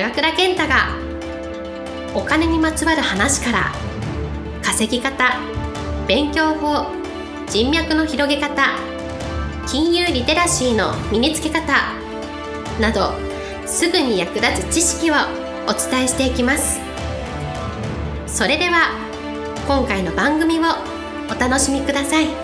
長倉健太がお金にまつわる話から稼ぎ方勉強法人脈の広げ方金融リテラシーの身につけ方などすぐに役立つ知識をお伝えしていきます。それでは今回の番組をお楽しみください。今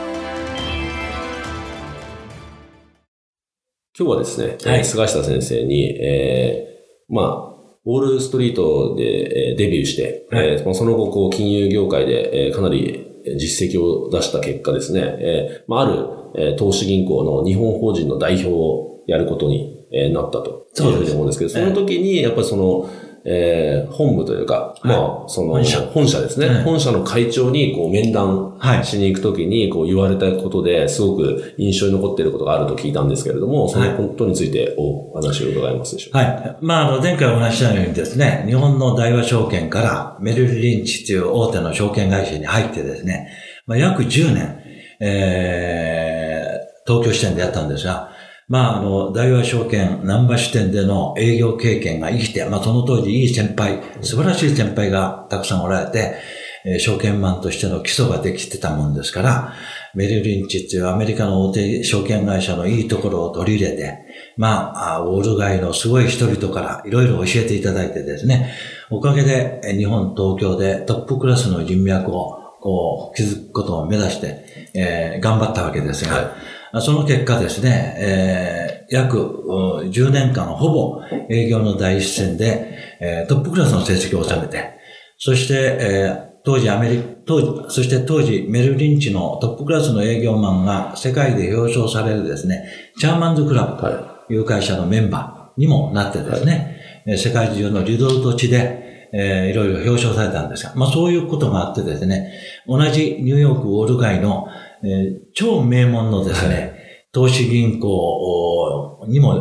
日はですね、はい。菅下先生に、えー、まあ、ウォールストリートでえーデビューして、はいえーその後、こう、金融業界で、えーかなり実績を出した結果ですね、えーまあ、ある、えー投資銀行の日本法人の代表をやることに、えーなったと。いうふうに思うんですけど、その時に、やっぱりその、えー本部というか、まあ、その、本社ですね。はい本社の会長に、こう、面談はいしに行くときに、こう、言われたことで、すごく印象に残っていることがあると聞いたんですけれども、そのことについてお話を伺いますでしょうか？はい。まあ、あの、前回お話ししたようにですね、日本の大和証券からメルリリンチという大手の証券会社に入ってですね、まあ、約10年、えー、東京支店でやったんですが、まあ、あの、大和証券南波支店での営業経験が生きて、まあ、その当時いい先輩、素晴らしい先輩がたくさんおられて、えー証券マンとしての基礎ができてたもんですから、メリルリンチっていうアメリカの大手証券会社のいいところを取り入れて、まあ、あウォール街のすごい人々からいろいろ教えていただいてですね、おかげでえ日本、東京でトップクラスの人脈をこう築くことを目指して、えー頑張ったわけですが、はい。あその結果ですね、えー約うん10年間ほぼ営業の第一線で、えートップクラスの成績を収めて、そして、えー当時アメリカ、当時、そして当時メルリンチのトップクラスの営業マンが世界で表彰されるですね、チャーマンズクラブとい。う会社のメンバーにもなってですね、えー世界中のリゾート地で、えーいろいろ表彰されたんですが、まあそういうことがあってですね、同じニューヨークウォール街の、えー超名門のですね、はい。投資銀行にも、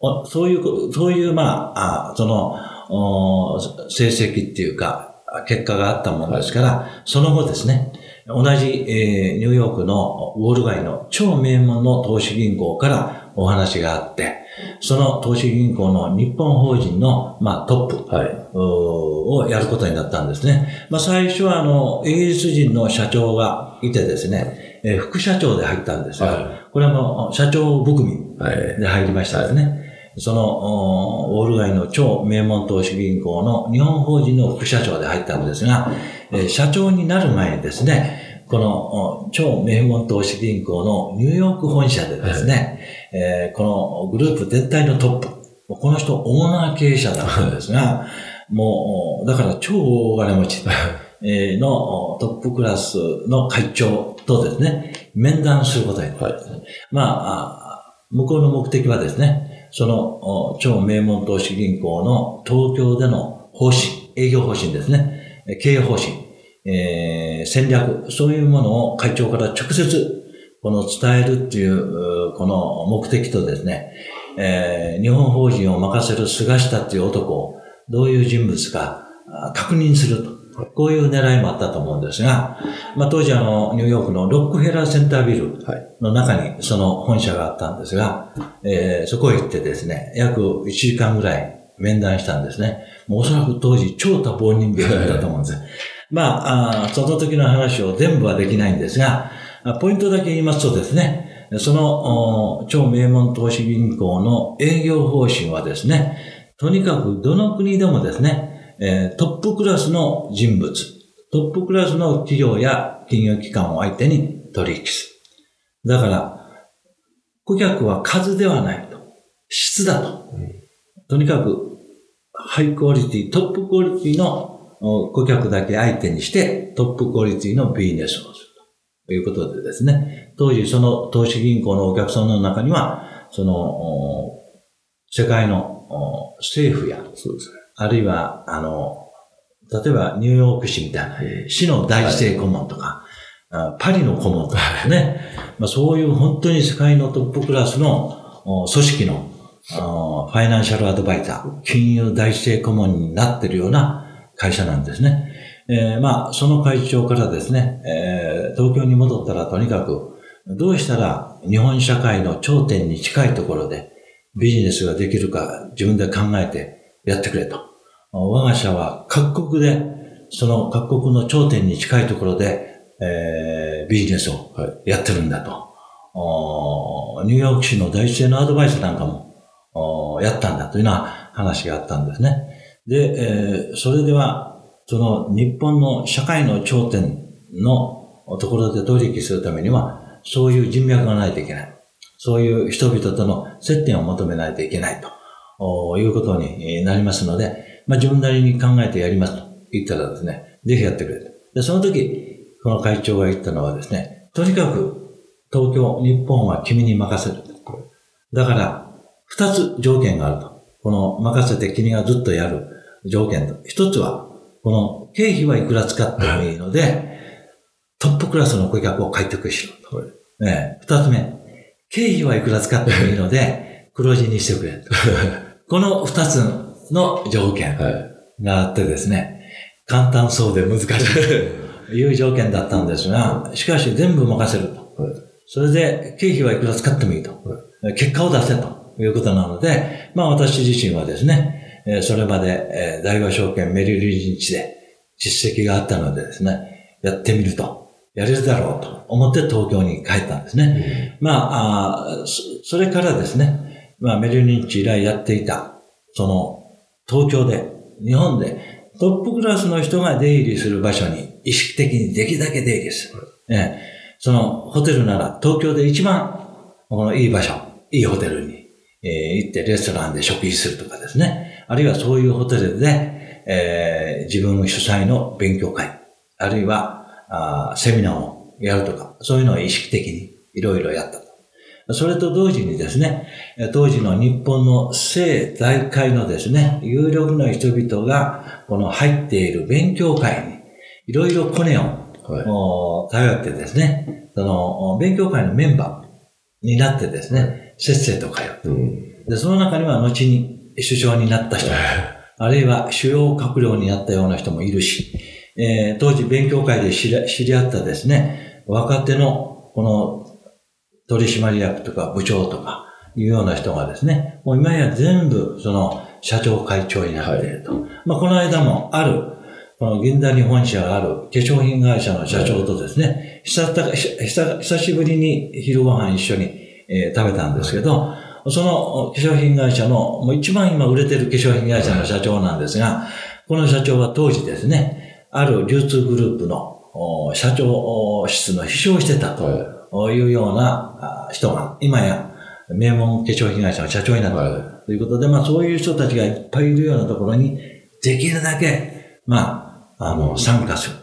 おそういう、そういう、まあ、あその、お成績っていうか、結果があったものですから、その後ですね、同じ、えーニューヨークのウォール街の超名門の投資銀行からお話があって、その投資銀行の日本法人の、まあ、トップ、はい。をやることになったんですね。まあ、最初はあの、イギリス人の社長がいてですね、えー副社長で入ったんですが、はこれはもう社長含みはい。で入りましたですね。その、おウォール街の超名門投資銀行の日本法人の副社長で入ったんですが、えー社長になる前にですね、このお超名門投資銀行のニューヨーク本社でですね、えーこのグループ全体のトップ、この人オーナー経営者だったんですが、もう、だから超大金持ちえーのおトップクラスの会長とですね、面談することになったんですね。まああ、向こうの目的はですね、そのお超名門投資銀行の東京での方針、営業方針ですね、え経営方針、えー戦略、そういうものを会長から直接この伝えるっていう、うこの目的とですね、えー日本法人を任せる菅下っていう男をどういう人物かあ確認すると。こういう狙いもあったと思うんですが、まあ当時あの、ニューヨークのロックフェラーセンタービルはい。の中にその本社があったんですが、えーそこへ行ってですね、約1時間ぐらい面談したんですね。もうおそらく当時超多忙人間だったと思うんです。まああー、その時の話を全部はできないんですが、あポイントだけ言いますとですね、そのお超名門投資銀行の営業方針はですね、とにかくどの国でもですね、えートップクラスの人物、トップクラスの企業や金融機関を相手に取引する。だから、顧客は数ではないと。質だと。とにかく、ハイクオリティ、トップクオリティのお顧客だけ相手にして、トップクオリティのビジネスをすると。いうことでですね、当時その投資銀行のお客さんの中には、その、お世界のお政府や、そうですね。あるいは、あの、例えばニューヨーク市みたいな、市の大政顧問とか、あパリの顧問とかね、まあ、そういう本当に世界のトップクラスのお組織のおファイナンシャルアドバイザー、金融大政顧問になっているような会社なんですね。えーまあ、その会長からですね、えー東京に戻ったらとにかく、どうしたら日本社会の頂点に近いところでビジネスができるか自分で考えてやってくれと。我が社は各国で、その各国の頂点に近いところで、えービジネスを。やってるんだと。おニューヨーク市の大生のアドバイスなんかもやったんだというような話があったんですね。で、えーそれでは、その日本の社会の頂点のところで取引するためには、そういう人脈がないといけない。そういう人々との接点を求めないといけないということになりますので、まあ、自分なりに考えてやりますと言ったらですね、ぜひやってくれと。で、その時、この会長が言ったのはですね、とにかく東京、日本は君に任せる。だから、二つ条件があると。この任せて君がずっとやる条件と。一つは、この経費はいくら使ってもいいので、トップクラスの顧客を開拓しろと。ええ二つ目、経費はいくら使ってもいいので、黒字にしてくれと。この二つの条件はい。があってですね、簡単そうで難しいという条件だったんですが、しかし全部任せると。はい。それで経費はいくら使ってもいいと。結果を出せということなので、まあ私自身はですね、えーそれまで、えー大和証券メリルリンチで実績があったのでですね、やってみると。やれるだろうと思って東京に帰ったんですね。まあ、あーそそれからですね、まあメリルリンチ以来やっていた、その東京で、日本でトップクラスの人が出入りする場所に意識的にできるだけ出入りする。ええそのホテルなら東京で一番このいい場所、いいホテルに、えー行ってレストランで食事するとかですね。あるいはそういうホテルで、えー自分主催の勉強会、あるいはあーセミナーをやるとか、そういうのを意識的にいろいろやったと。それと同時にですね、えー当時の日本の政財界のですね、有力な人々がこの入っている勉強会にいろいろコネをはい。お頼ってですね、その、お勉強会のメンバーになってですね、せっせと通う。うん。で、その中には後に首相になった人、あるいは主要閣僚になったような人もいるし、えー当時勉強会で知り知り合ったですね、若手のこの取締役とか部長とかいうような人がですね、もう今や全部その社長会長になっていると。まあこの間もある、この銀座に本社がある化粧品会社の社長とですね、久々久久しぶりに昼ご飯一緒に、えー食べたんですけど、その化粧品会社の、もう一番今売れてる化粧品会社の社長なんですが、この社長は当時ですね、ある流通グループのお社長室の秘書をしてたとい。うようなあ人が、今や名門化粧品会社の社長になった。はということで、まあそういう人たちがいっぱいいるようなところに、できるだけ、まあ、あの、参加する。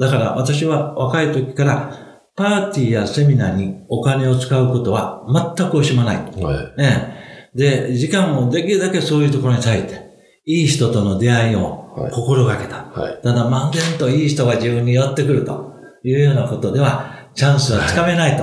だから私は若い時から、パーティーやセミナーにお金を使うことは全く惜しまない。い。はい。ええ。で、時間もできるだけそういうところに割いて、いい人との出会いをはい心がけた。はい。ただ、漫然といい人が自分に寄ってくるというようなことでは、チャンスはつかめない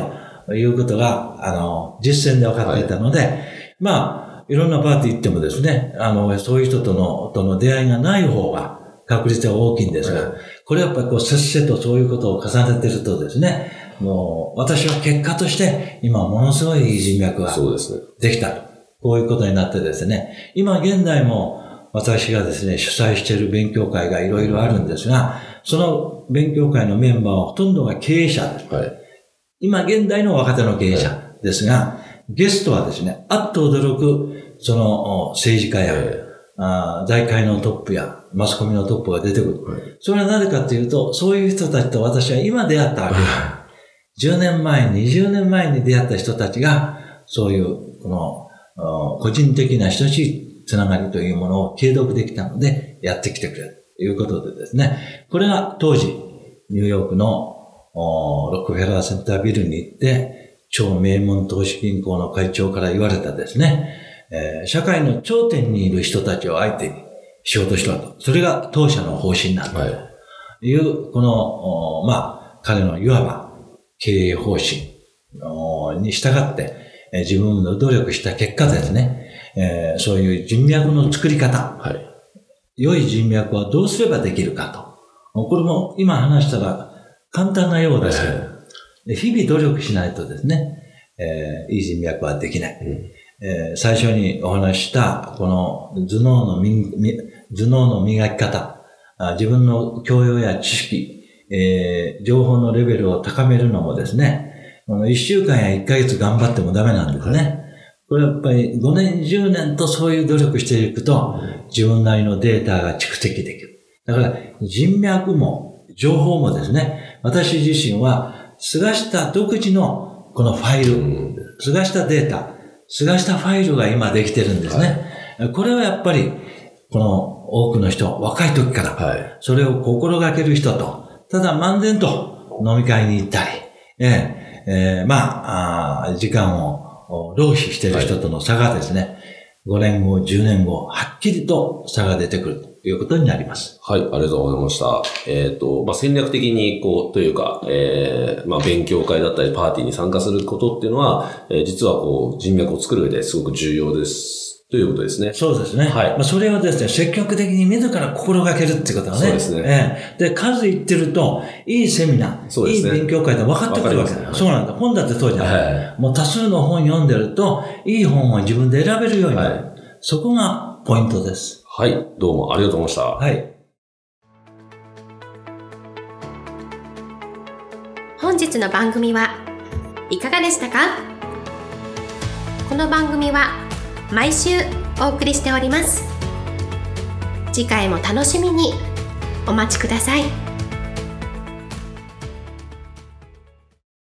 ということが、あの、実践で分かっていたので、まあ、いろんなパーティー行ってもですね、あの、そういう人との、との出会いがない方が確率は大きいんですが、はいこれやっぱりこう、せっせとそういうことを重ねてるとですね、もう、私は結果として、今ものすごいいい人脈がそうですね。できたと。こういうことになってですね、今現在も私がですね、主催している勉強会がいろいろあるんですが、その勉強会のメンバーはほとんどが経営者です。はい。今現代の若手の経営者ですが、ゲストはですね、あっと驚く、そのお政治家や、えあー財界のトップやマスコミのトップが出てくる。はいそれはなぜかというと、そういう人たちと私は今出会ったわけです。10年前、20年前に出会った人たちが、そういう、この、あ個人的な親しいつながりというものを継続できたので、やってきてくれるということでですね、これが当時、ニューヨークのおロックフェラーセンタービルに行って、超名門投資銀行の会長から言われたですね、えー社会の頂点にいる人たちを相手にしようとしたと。それが当社の方針なんだはい。という、この、おまあ、彼のいわば経営方針おに従って、えー自分の努力した結果ですね、えーそういう人脈の作り方、はい。良い人脈はどうすればできるかと。これも今話したら簡単なようですけど、で日々努力しないとですね、えーいい人脈はできない。えー最初にお話しした、この頭脳の頭脳の磨き方、あ自分の教養や知識、えー情報のレベルを高めるのもですね、この1週間や1ヶ月頑張ってもダメなんですね。これやっぱり5年、10年とそういう努力していくと、自分なりのデータが蓄積できる。だから人脈も情報もですね、私自身は菅下独自のこのファイル、菅下データ、菅下ファイルが今できてるんですね。これはやっぱり、この多くの人、若い時から、はい。それを心がける人と、ただ漫然と飲み会に行ったり、ええええまああー時間をお浪費している人との差がですね、5年後、10年後、はっきりと差が出てくるということになります。はい、ありがとうございました。えっ、と、まあ、戦略的に、こう、というか、えーまあ、勉強会だったり、パーティーに参加することっていうのは、えー実はこう、人脈を作る上ですごく重要です。ということですね。そうですね。はいまあ、それをですね、積極的に自ら心がけるってことはね。そうですねええで、数言ってると、いいセミナー、そうですねいい勉強会で分かってくるわけだよ。わかりますねそうなんだ。本だってそうじゃない。はもう多数の本読んでると、いい本を自分で選べるようになる。はいそこがポイントです。はい、どうもありがとうございました。はい。本日の番組はいかがでしたか？この番組は毎週お送りしております次回も楽しみにお待ちください